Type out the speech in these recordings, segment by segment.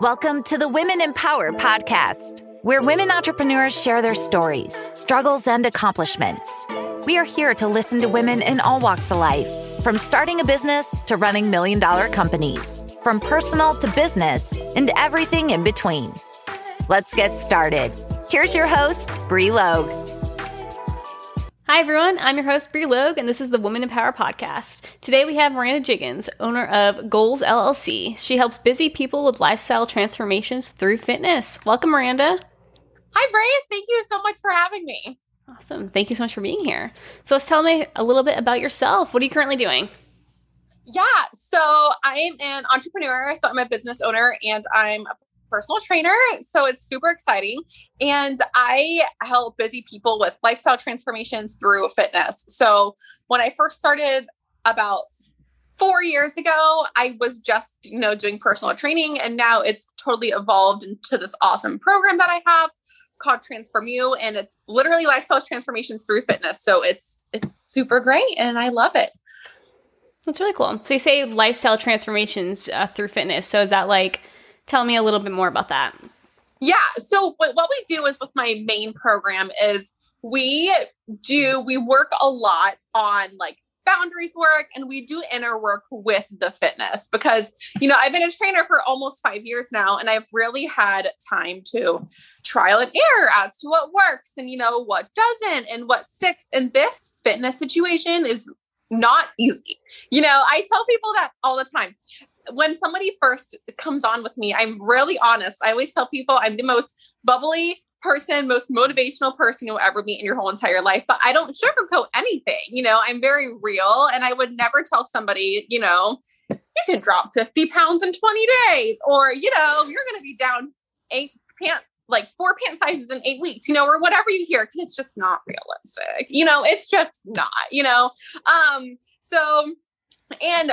Welcome to the Women Empower podcast, where women entrepreneurs share their stories, struggles, and accomplishments. We are here to listen to women in all walks of life, from starting a business to running million dollar companies, from personal to business, and everything in between. Let's get started. Here's your host, Bri Logue. Hi, everyone. I'm your host, Bri Logue, and this is the Women in Power podcast. Today we have Miranda Jiggins, owner of Goals LLC. She helps busy people with lifestyle transformations through fitness. Welcome, Miranda. Hi, Bri. Thank you so much for having me. Awesome. Thank you so much for being here. So, let's tell me a little bit about yourself. What are you currently doing? Yeah, so I am an entrepreneur. So I'm a business owner and I'm a personal trainer. So it's super exciting. And I help busy people with lifestyle transformations through fitness. So when I first started about four years ago, I was just, you know, doing personal training. And now it's totally evolved into this awesome program that I have called Transform You. And it's literally lifestyle transformations through fitness. So it's it's super great and I love it. That's really cool. So you say lifestyle transformations uh, through fitness. So is that like Tell me a little bit more about that. Yeah. So what, we do is with my main program is we do we work a lot on like boundaries work and we do inner work with the fitness because you know I've been a trainer for almost 5 years now and I've really had time to trial and error as to what works and you know what doesn't and what sticks and this fitness situation is not easy. You know, I tell people that all the time when somebody first comes on with me, I'm really honest. I always tell people I'm the most bubbly person, most motivational person you'll ever meet in your whole entire life. But I don't sugarcoat anything. You know, I'm very real and I would never tell somebody, you know, you can drop 50 pounds in 20 days, or, you know, you're going to be down eight pant, like four pant sizes in eight weeks, you know, or whatever you hear, because it's just not realistic. You know, it's just not, you know. Um, so and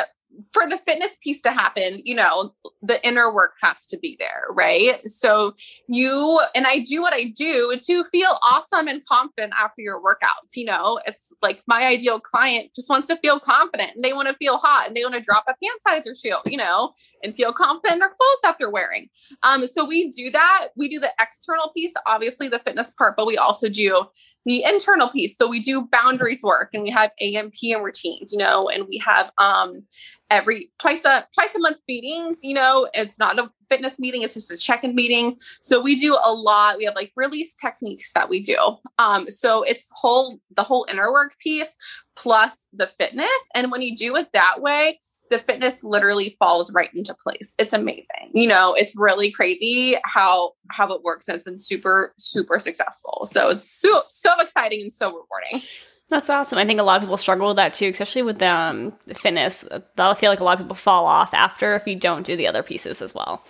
for the fitness piece to happen, you know, the inner work has to be there, right? So you and I do what I do to feel awesome and confident after your workouts. You know, it's like my ideal client just wants to feel confident and they want to feel hot and they want to drop a pant size or two, you know, and feel confident in their clothes that they're wearing. Um, so we do that. We do the external piece, obviously the fitness part, but we also do the internal piece. So we do boundaries work and we have AM PM routines, you know, and we have um every twice a twice a month meetings, you know, it's not a fitness meeting, it's just a check-in meeting. So we do a lot. We have like release techniques that we do. Um so it's whole the whole inner work piece plus the fitness and when you do it that way, the fitness literally falls right into place. It's amazing. You know, it's really crazy how how it works and it's been super super successful. So it's so so exciting and so rewarding. That's awesome. I think a lot of people struggle with that too, especially with um, fitness. I feel like a lot of people fall off after if you don't do the other pieces as well.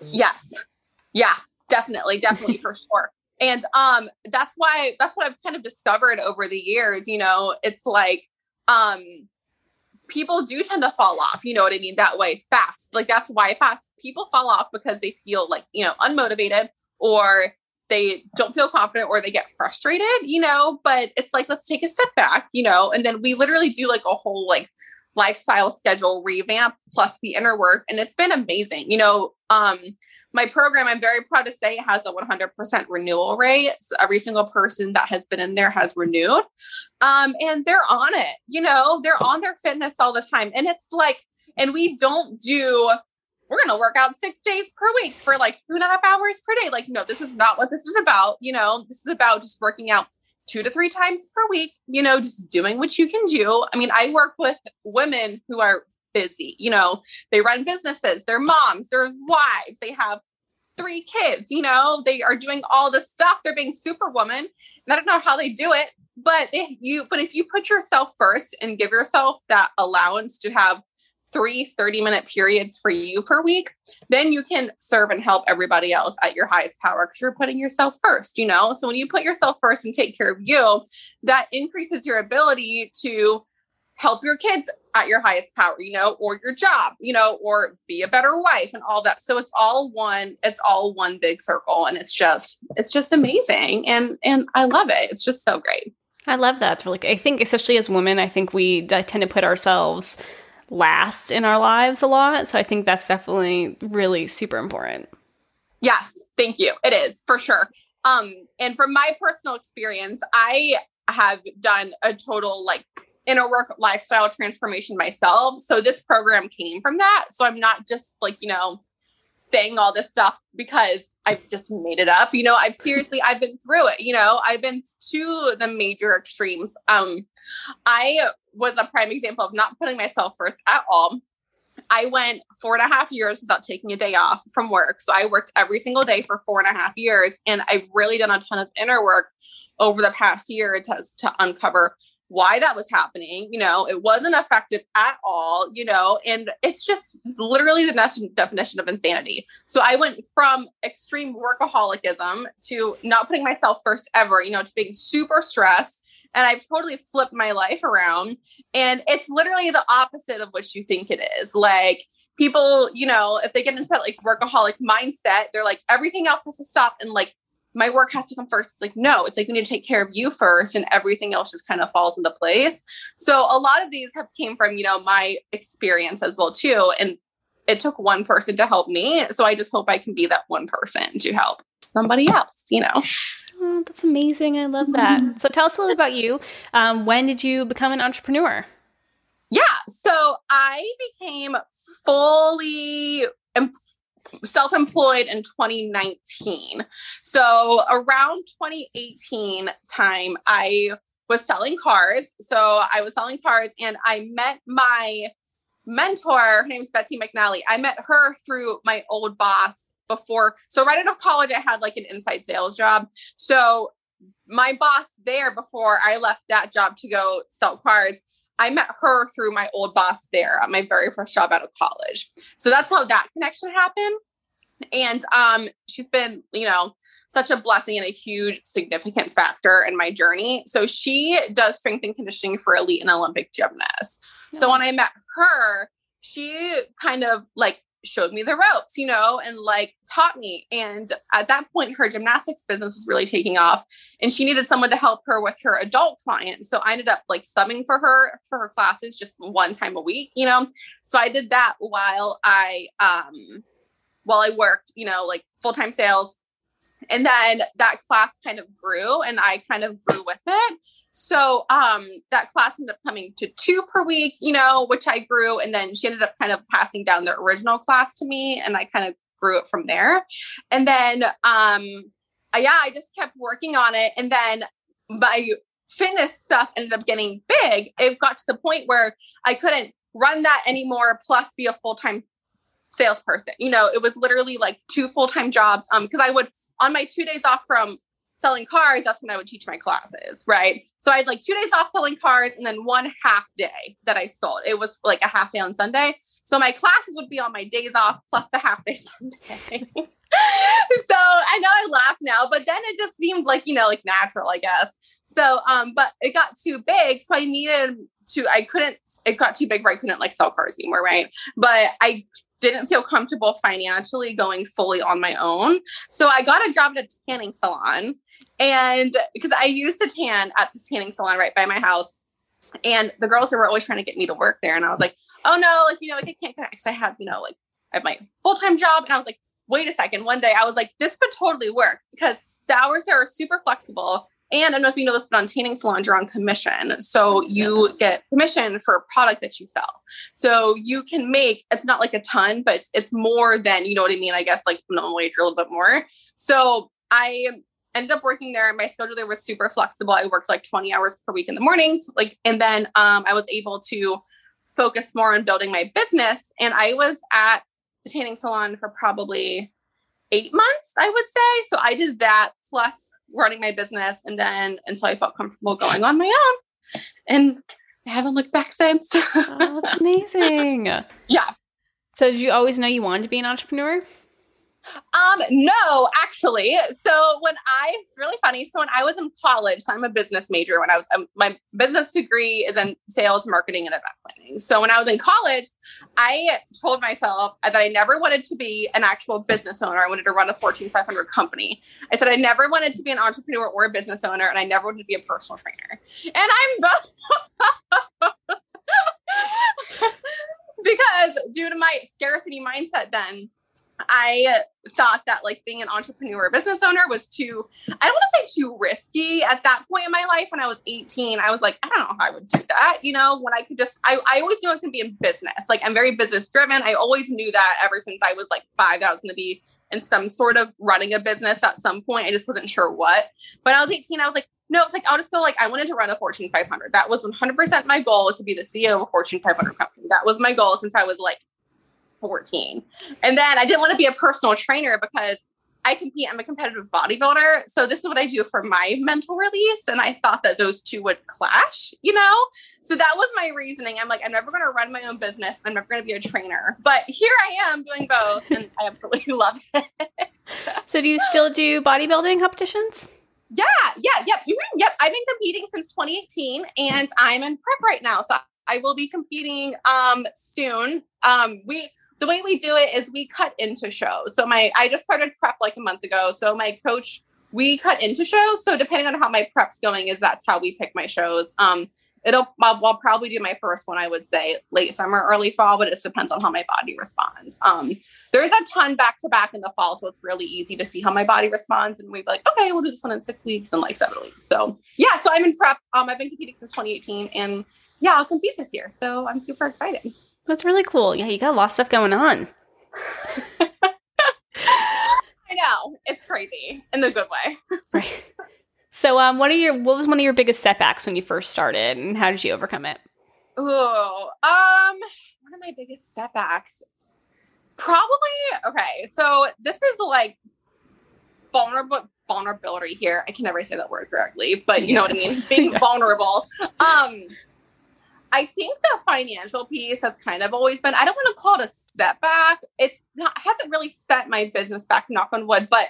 Yes. Yeah, definitely, definitely for sure. And um that's why that's what I've kind of discovered over the years, you know, it's like um people do tend to fall off, you know what I mean, that way fast. Like that's why fast people fall off because they feel like, you know, unmotivated or they don't feel confident or they get frustrated, you know, but it's like let's take a step back, you know, and then we literally do like a whole like lifestyle schedule revamp plus the inner work and it's been amazing. You know, um my program I'm very proud to say has a 100% renewal rate. So every single person that has been in there has renewed. Um and they're on it. You know, they're on their fitness all the time and it's like and we don't do we're going to work out six days per week for like two and a half hours per day. Like, no, this is not what this is about. You know, this is about just working out two to three times per week, you know, just doing what you can do. I mean, I work with women who are busy, you know, they run businesses, they're moms, they're wives, they have three kids, you know, they are doing all this stuff. They're being superwoman. And I don't know how they do it, but if you, but if you put yourself first and give yourself that allowance to have three 30 minute periods for you per week, then you can serve and help everybody else at your highest power because you're putting yourself first, you know? So when you put yourself first and take care of you, that increases your ability to help your kids at your highest power, you know, or your job, you know, or be a better wife and all that. So it's all one, it's all one big circle and it's just it's just amazing and and I love it. It's just so great. I love that. It's really I think especially as women, I think we tend to put ourselves last in our lives a lot. So I think that's definitely really super important. Yes, thank you. It is for sure. Um, and from my personal experience, I have done a total like inner work lifestyle transformation myself. So this program came from that. So I'm not just like, you know, saying all this stuff because I've just made it up. You know, I've seriously I've been through it, you know, I've been to the major extremes. Um I was a prime example of not putting myself first at all. I went four and a half years without taking a day off from work. So I worked every single day for four and a half years. And I've really done a ton of inner work over the past year to, to uncover why that was happening. You know, it wasn't effective at all, you know, and it's just literally the def- definition of insanity. So I went from extreme workaholicism to not putting myself first ever, you know, to being super stressed. And I've totally flipped my life around. And it's literally the opposite of what you think it is. Like, people, you know, if they get into that like workaholic mindset, they're like, everything else has to stop and like my work has to come first. It's like, no, it's like we need to take care of you first and everything else just kind of falls into place. So a lot of these have came from, you know, my experience as well too. And it took one person to help me. So I just hope I can be that one person to help somebody else, you know. Oh, that's amazing. I love that. so tell us a little about you. Um, when did you become an entrepreneur? Yeah. So I became fully employed self-employed in 2019. So around 2018 time, I was selling cars. So I was selling cars and I met my mentor, her name's Betsy McNally. I met her through my old boss before. So right out of college, I had like an inside sales job. So my boss there before I left that job to go sell cars, I met her through my old boss there at my very first job out of college. So that's how that connection happened. And um, she's been, you know, such a blessing and a huge significant factor in my journey. So she does strength and conditioning for elite and Olympic gymnasts. Yeah. So when I met her, she kind of like showed me the ropes, you know, and like taught me. And at that point, her gymnastics business was really taking off and she needed someone to help her with her adult clients. So I ended up like subbing for her for her classes just one time a week, you know. So I did that while I um while I worked, you know, like full-time sales. And then that class kind of grew and I kind of grew with it. So um, that class ended up coming to two per week, you know, which I grew. And then she ended up kind of passing down the original class to me and I kind of grew it from there. And then, um, yeah, I just kept working on it. And then my fitness stuff ended up getting big. It got to the point where I couldn't run that anymore, plus be a full time salesperson. You know, it was literally like two full time jobs. Um, because I would on my two days off from selling cars, that's when I would teach my classes, right? So I had like two days off selling cars and then one half day that I sold. It was like a half day on Sunday. So my classes would be on my days off plus the half day Sunday. so I know I laugh now, but then it just seemed like, you know, like natural, I guess. So um, but it got too big. So I needed to, I couldn't, it got too big where I couldn't like sell cars anymore, right? But I didn't feel comfortable financially going fully on my own. So I got a job at a tanning salon. And because I used to tan at this tanning salon right by my house. And the girls were always trying to get me to work there. And I was like, oh no, like, you know, like I can't because I have, you know, like I have my full-time job. And I was like, wait a second. One day I was like, this could totally work because the hours there are super flexible. And I don't know if you know this, but on tanning salons, you're on commission. So you get commission for a product that you sell. So you can make, it's not like a ton, but it's, it's more than, you know what I mean? I guess like minimum wage or a little bit more. So I ended up working there. And my schedule there was super flexible. I worked like 20 hours per week in the mornings. Like, and then um, I was able to focus more on building my business. And I was at the tanning salon for probably eight months, I would say. So I did that plus running my business and then until I felt comfortable going on my own. And I haven't looked back since. oh, that's amazing. Yeah. So did you always know you wanted to be an entrepreneur? Um, no, actually. So when I, it's really funny. So when I was in college, so I'm a business major. When I was, um, my business degree is in sales, marketing, and event planning. So when I was in college, I told myself that I never wanted to be an actual business owner. I wanted to run a Fortune 500 company. I said I never wanted to be an entrepreneur or a business owner, and I never wanted to be a personal trainer. And I'm both. because due to my scarcity mindset, then I thought that like being an entrepreneur business owner was too, I don't want to say too risky at that point in my life when I was 18. I was like, I don't know how I would do that. You know, when I could just, I, I always knew I was to be in business. Like I'm very business driven. I always knew that ever since I was like five, that I was to be in some sort of running a business at some point. I just wasn't sure what. When I was 18, I was like, no, it's like I'll just go like I wanted to run a Fortune 500. That was 100% my goal to be the CEO of a Fortune 500 company. That was my goal since I was like 14. And then I didn't want to be a personal trainer because I compete, I'm a competitive bodybuilder. So this is what I do for my mental release. And I thought that those two would clash, you know? So that was my reasoning. I'm like, I'm never going to run my own business. I'm never going to be a trainer. But here I am doing both. And I absolutely love it. so do you still do bodybuilding competitions? Yeah, yeah, yep, mm-hmm, yep. I've been competing since 2018 and I'm in prep right now. So I will be competing um soon. Um we the way we do it is we cut into shows. So my I just started prep like a month ago. So my coach we cut into shows. So depending on how my prep's going, is that's how we pick my shows. Um, it'll I'll, I'll, probably do my first one. I would say late summer, early fall, but it just depends on how my body responds. Um, there's a ton back to back in the fall, so it's really easy to see how my body responds, and we'd be like, okay, we'll do this one in six weeks and like seven weeks. So yeah, so I'm in prep. Um, I've been competing since 2018, and yeah, I'll compete this year. So I'm super excited. That's really cool. Yeah, you got a lot of stuff going on. I know. It's crazy in the good way. right. So um what are your what was one of your biggest setbacks when you first started and how did you overcome it? Oh, um one of my biggest setbacks. Probably okay. So this is like vulnerable vulnerability here. I can never say that word correctly, but you know what I mean? Being vulnerable. Um I think the financial piece has kind of always been, I don't want to call it a setback. It's not, hasn't really set my business back, knock on wood, but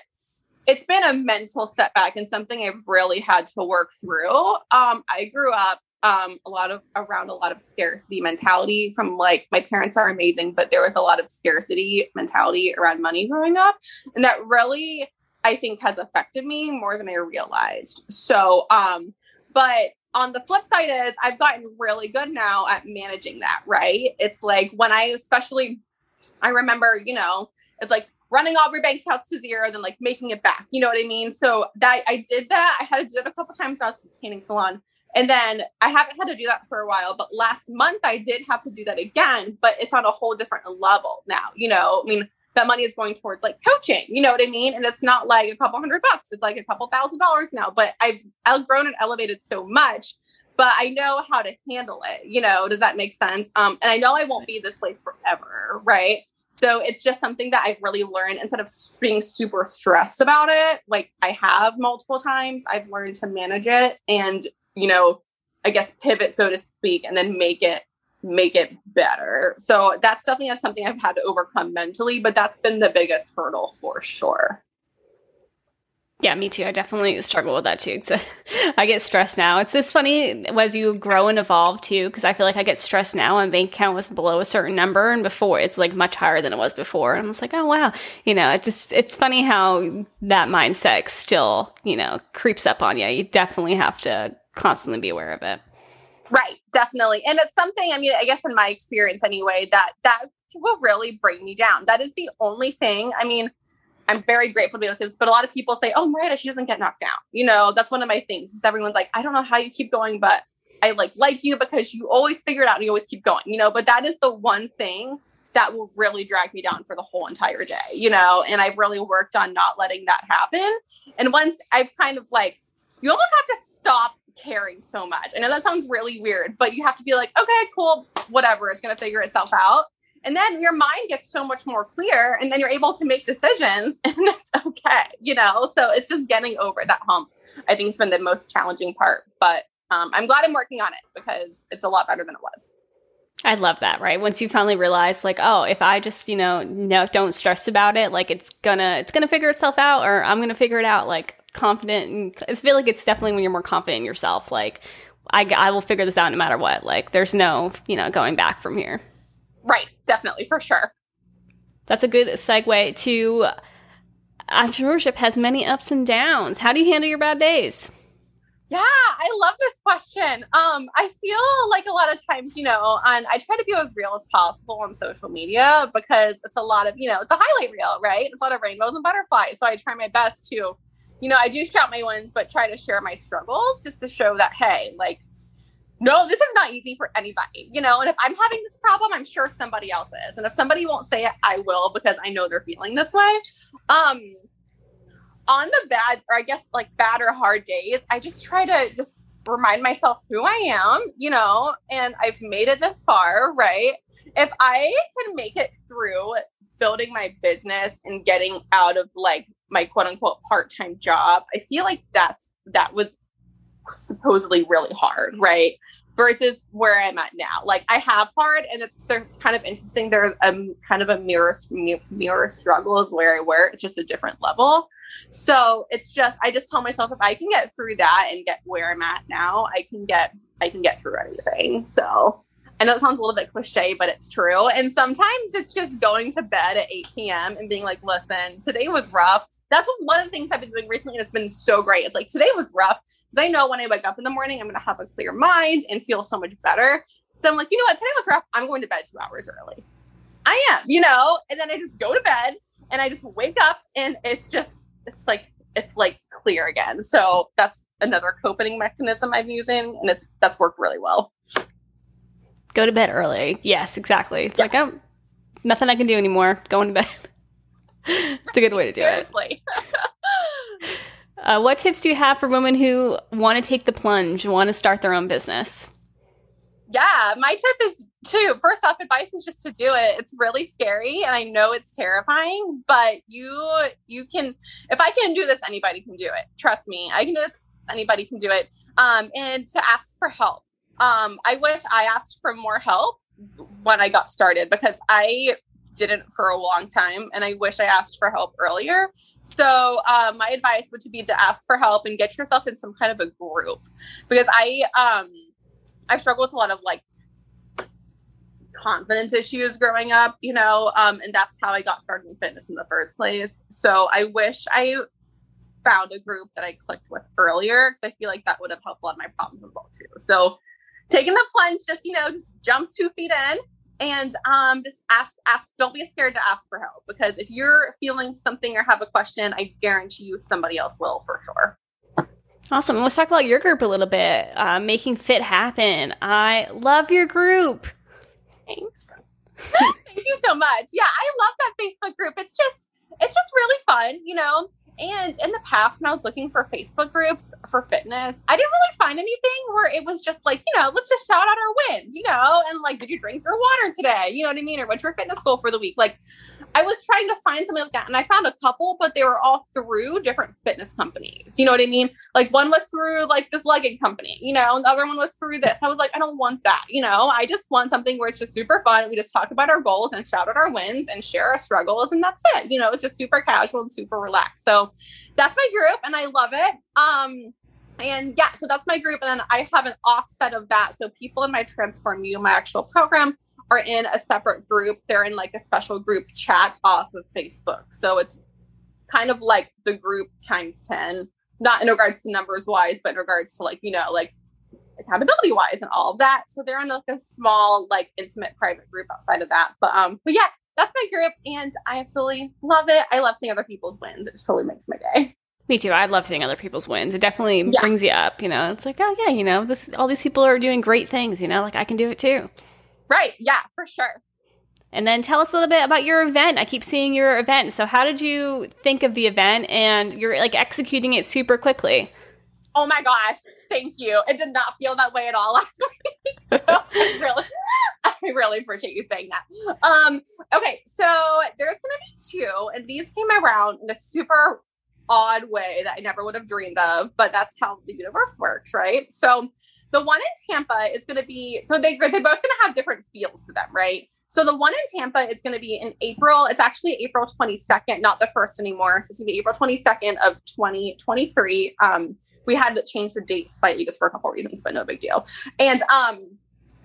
it's been a mental setback and something I've really had to work through. Um, I grew up um, a lot of around a lot of scarcity mentality from like my parents are amazing, but there was a lot of scarcity mentality around money growing up. And that really, I think, has affected me more than I realized. So, um, but on the flip side is I've gotten really good now at managing that, right? It's like when I especially I remember, you know, it's like running all your bank accounts to zero, then like making it back. You know what I mean? So that I did that. I had to do it a couple times when I was in the tanning salon. And then I haven't had to do that for a while, but last month I did have to do that again, but it's on a whole different level now. You know, I mean, that money is going towards like coaching, you know what I mean? And it's not like a couple hundred bucks, it's like a couple thousand dollars now. But I've outgrown and elevated so much, but I know how to handle it. You know, does that make sense? Um, and I know I won't be this way forever, right? So it's just something that I've really learned instead of being super stressed about it, like I have multiple times, I've learned to manage it and, you know, I guess pivot, so to speak, and then make it make it better. So that's definitely something I've had to overcome mentally, but that's been the biggest hurdle for sure. Yeah, me too. I definitely struggle with that too. I get stressed now. It's just funny as you grow and evolve too, because I feel like I get stressed now and bank account was below a certain number and before it's like much higher than it was before. And I'm like, oh wow. You know, it's just it's funny how that mindset still, you know, creeps up on you. You definitely have to constantly be aware of it. Right, definitely. And it's something, I mean, I guess in my experience anyway, that that will really bring me down. That is the only thing. I mean, I'm very grateful to be able to say this, but a lot of people say, Oh, Miranda, she doesn't get knocked down. You know, that's one of my things. Is everyone's like, I don't know how you keep going, but I like like you because you always figure it out and you always keep going, you know. But that is the one thing that will really drag me down for the whole entire day, you know. And I've really worked on not letting that happen. And once I've kind of like, you almost have to stop caring so much. I know that sounds really weird, but you have to be like, okay, cool, whatever, it's gonna figure itself out. And then your mind gets so much more clear, and then you're able to make decisions, and it's okay, you know? So it's just getting over that hump. I think it's been the most challenging part, but um, I'm glad I'm working on it because it's a lot better than it was. I love that, right? Once you finally realize like, oh, if I just, you know, no don't stress about it, like it's gonna it's gonna figure itself out or I'm gonna figure it out like confident and I feel like it's definitely when you're more confident in yourself, like I, I will figure this out no matter what. Like there's no, you know, going back from here. Right. Definitely. For sure. That's a good segue to entrepreneurship has many ups and downs. How do you handle your bad days? Yeah, I love this question. Um, I feel like a lot of times, you know, and I try to be as real as possible on social media because it's a lot of, you know, it's a highlight reel, right? It's a lot of rainbows and butterflies. So I try my best to, you know, I do shout my wins, but try to share my struggles just to show that, hey, like, no, this is not easy for anybody, you know. And if I'm having this problem, I'm sure somebody else is. And if somebody won't say it, I will because I know they're feeling this way. Um, on the bad, or I guess like bad or hard days, I just try to just remind myself who I am, you know, and I've made it this far, right? If I can make it through building my business and getting out of like my quote unquote part time job, I feel like that's that was supposedly really hard, right? versus where I'm at now. Like I have hard, and it's, it's kind of interesting. There's a um, kind of a mirror mirror struggle is where I were. It's just a different level. So it's just I just tell myself if I can get through that and get where I'm at now, I can get I can get through anything. So I know it sounds a little bit cliche, but it's true. And sometimes it's just going to bed at 8 p.m. and being like, listen, today was rough. That's one of the things I've been doing recently, and it's been so great. It's like today was rough because I know when I wake up in the morning, I'm going to have a clear mind and feel so much better. So I'm like, you know what? Today was rough. I'm going to bed two hours early. I am, you know, and then I just go to bed and I just wake up and it's just, it's like, it's like clear again. So that's another coping mechanism I'm using, and it's that's worked really well. Go to bed early. Yes, exactly. It's yeah. like, oh, nothing I can do anymore. Going to bed. it's a good way to do Seriously. it. uh, what tips do you have for women who want to take the plunge, want to start their own business? Yeah, my tip is too. First off, advice is just to do it. It's really scary, and I know it's terrifying, but you you can. If I can do this, anybody can do it. Trust me, I can do this. Anybody can do it. Um, and to ask for help. Um, I wish I asked for more help when I got started because I didn't for a long time and i wish i asked for help earlier. So uh, my advice would be to ask for help and get yourself in some kind of a group because i um i struggled with a lot of like confidence issues growing up you know um and that's how i got started in fitness in the first place. So i wish i found a group that i clicked with earlier because i feel like that would have helped a lot of my problems as well too so taking the plunge just you know just jump two feet in and um, just ask ask don't be scared to ask for help because if you're feeling something or have a question i guarantee you somebody else will for sure. Awesome. Let's talk about your group a little bit uh, making fit happen. I love your group. Thanks. Thank you so much. Yeah i love that facebook group. It's just it's just really fun you know and in the past, when I was looking for Facebook groups for fitness, I didn't really find anything where it was just like, you know, let's just shout out our wins, you know, and like, did you drink your water today? You know what I mean? Or what's your fitness goal for the week. Like, I was trying to find something like that. And I found a couple, but they were all through different fitness companies. You know what I mean? Like, one was through like this legging company, you know, and the other one was through this. I was like, I don't want that. You know, I just want something where it's just super fun. We just talk about our goals and shout out our wins and share our struggles. And that's it. You know, it's just super casual and super relaxed. So, that's my group and I love it. Um, and yeah, so that's my group. And then I have an offset of that. So people in my Transform You, my actual program, are in a separate group. They're in like a special group chat off of Facebook. So it's kind of like the group times 10, not in regards to numbers wise, but in regards to like, you know, like accountability wise and all of that. So they're in like a small, like intimate private group outside of that. But um, but yeah, that's my group and I absolutely love it. I love seeing other people's wins. It just totally makes my day. Me too. I love seeing other people's wins. It definitely yeah. brings you up, you know. It's like, oh yeah, you know, this all these people are doing great things, you know, like I can do it too. Right. Yeah, for sure. And then tell us a little bit about your event. I keep seeing your event. So how did you think of the event and you're like executing it super quickly? Oh my gosh, thank you. It did not feel that way at all last week. So really I really appreciate you saying that. Um, okay, so there's gonna be two, and these came around in a super odd way that I never would have dreamed of, but that's how the universe works, right? So the one in Tampa is going to be so they they're both going to have different feels to them, right? So the one in Tampa is going to be in April. It's actually April 22nd, not the first anymore. So it's going to be April 22nd of 2023. Um, we had to change the date slightly just for a couple reasons, but no big deal. And um,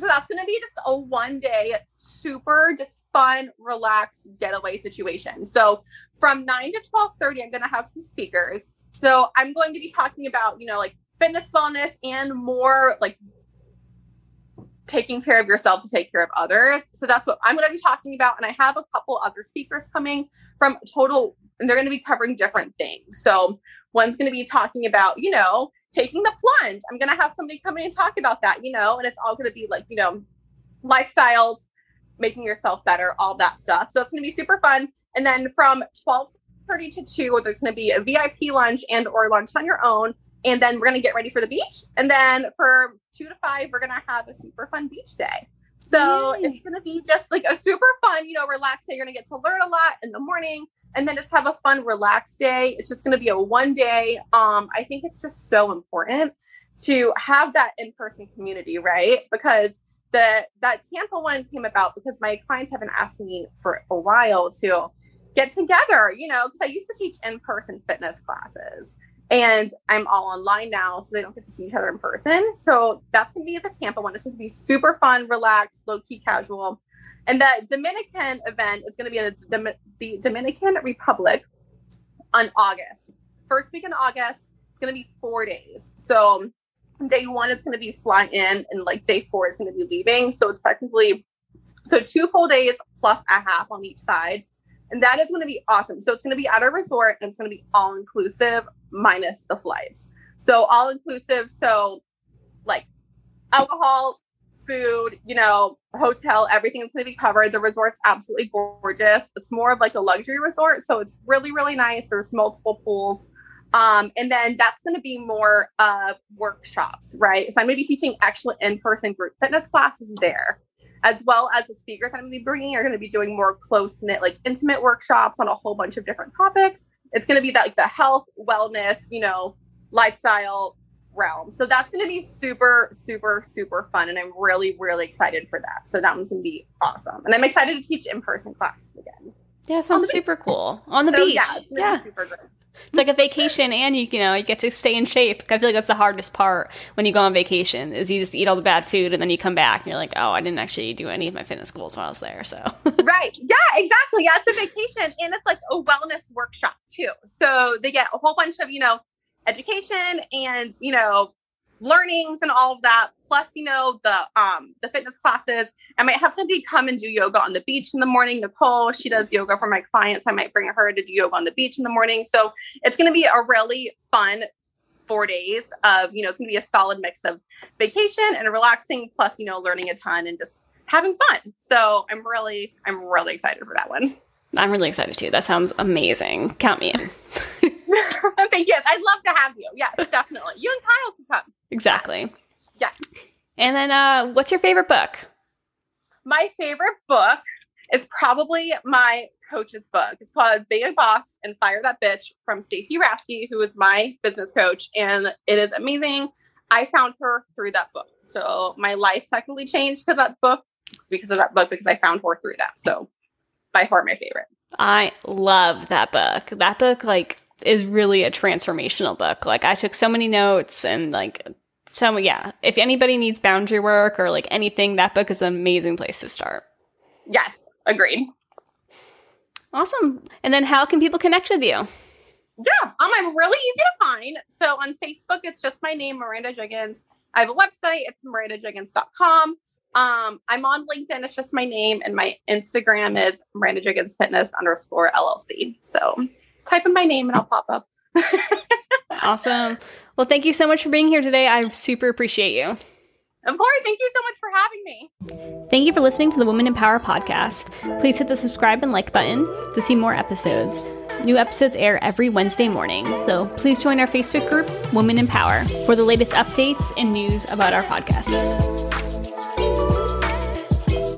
so that's going to be just a one day, super just fun, relaxed getaway situation. So from 9 to 12:30, I'm going to have some speakers. So I'm going to be talking about, you know, like fitness, wellness, and more like taking care of yourself to take care of others. So that's what I'm going to be talking about. And I have a couple other speakers coming from total, and they're going to be covering different things. So one's going to be talking about, you know, taking the plunge. I'm going to have somebody come in and talk about that, you know, and it's all going to be like, you know, lifestyles, making yourself better, all that stuff. So it's going to be super fun. And then from 12 30 to 2, there's going to be a VIP lunch and or lunch on your own. And then we're going to get ready for the beach. And then for 2 to 5, we're going to have a super fun beach day. So Yay. it's going to be just like a super fun, you know, relaxed day. You're going to get to learn a lot in the morning and then just have a fun, relaxed day. It's just going to be a one day. Um, I think it's just so important to have that in person community, right? Because the that Tampa one came about because my clients have been asking me for a while to get together, you know, because I used to teach in person fitness classes and I'm all online now, so they don't get to see each other in person. So that's going to be the Tampa one. It's to be super fun, relaxed, low key, casual. And the Dominican event is going to be in the, the Dominican Republic on August. First week in August, it's going to be four days. So day one is going to be fly in, and like day four is going to be leaving. So it's technically so two full days plus a half on each side. And that is going to be awesome. So it's going to be at a resort and it's going to be all inclusive minus the flights. So all inclusive. So like alcohol, food, you know, hotel, everything's going to be covered. The resort's absolutely gorgeous. It's more of like a luxury resort. So it's really, really nice. There's multiple pools. Um, and then that's going to be more of workshops, right? So I'm going to be teaching actual in person group fitness classes there as well as the speakers I'm going to be bringing are going to be doing more close knit, like intimate workshops on a whole bunch of different topics. It's going to be that like the health, wellness, you know, lifestyle realm. So that's going to be super, super, super fun. And I'm really, really excited for that. So that one's going to be awesome. And I'm excited to teach in person classes again. Yeah, sounds super cool. On the so, beach. Yeah, yeah. super great. It's like a vacation, and you you know you get to stay in shape. I feel like that's the hardest part when you go on vacation is you just eat all the bad food and then you come back and you're like, oh, I didn't actually do any of my fitness goals while I was there. So right, yeah, exactly. Yeah, it's a vacation, and it's like a wellness workshop too. So they get a whole bunch of you know education and you know learnings and all of that plus you know the um the fitness classes. I might have somebody come and do yoga on the beach in the morning. Nicole she does yoga for my clients. I might bring her to do yoga on the beach in the morning. So it's going to be a really fun four days of you know it's going to be a solid mix of vacation and relaxing plus you know learning a ton and just having fun. So i'm really i'm really excited for that one. I'm really excited too. That sounds amazing. Count me in. Thank yes I'd love to have you. Yes, definitely. You and Kyle can come. Exactly. Yes. And then, uh, what's your favorite book? My favorite book is probably my coach's book. It's called Be a Boss and Fire That Bitch from Stacy Raske, who is my business coach, and it is amazing. I found her through that book. So my life technically changed because that book, because of that book, because I found her through that. So by far my favorite. I love that book. That book, like, is really a transformational book. Like I took so many notes and like so yeah, if anybody needs boundary work or like anything, that book is an amazing place to start. Yes, agreed. Awesome. And then how can people connect with you? Yeah, um, I'm really easy to find. So on Facebook, it's just my name, Miranda Jiggins. I have a website, it's mirandajiggins.com. Um, I'm on LinkedIn, it's just my name, and my Instagram is Miranda Jiggins Fitness underscore LLC. So type in my name and I'll pop up. awesome. Well, thank you so much for being here today. I super appreciate you. Of course. Thank you so much for having me. Thank you for listening to the Women in Power podcast. Please hit the subscribe and like button to see more episodes. New episodes air every Wednesday morning, so please join our Facebook group, Women in Power, for the latest updates and news about our podcast.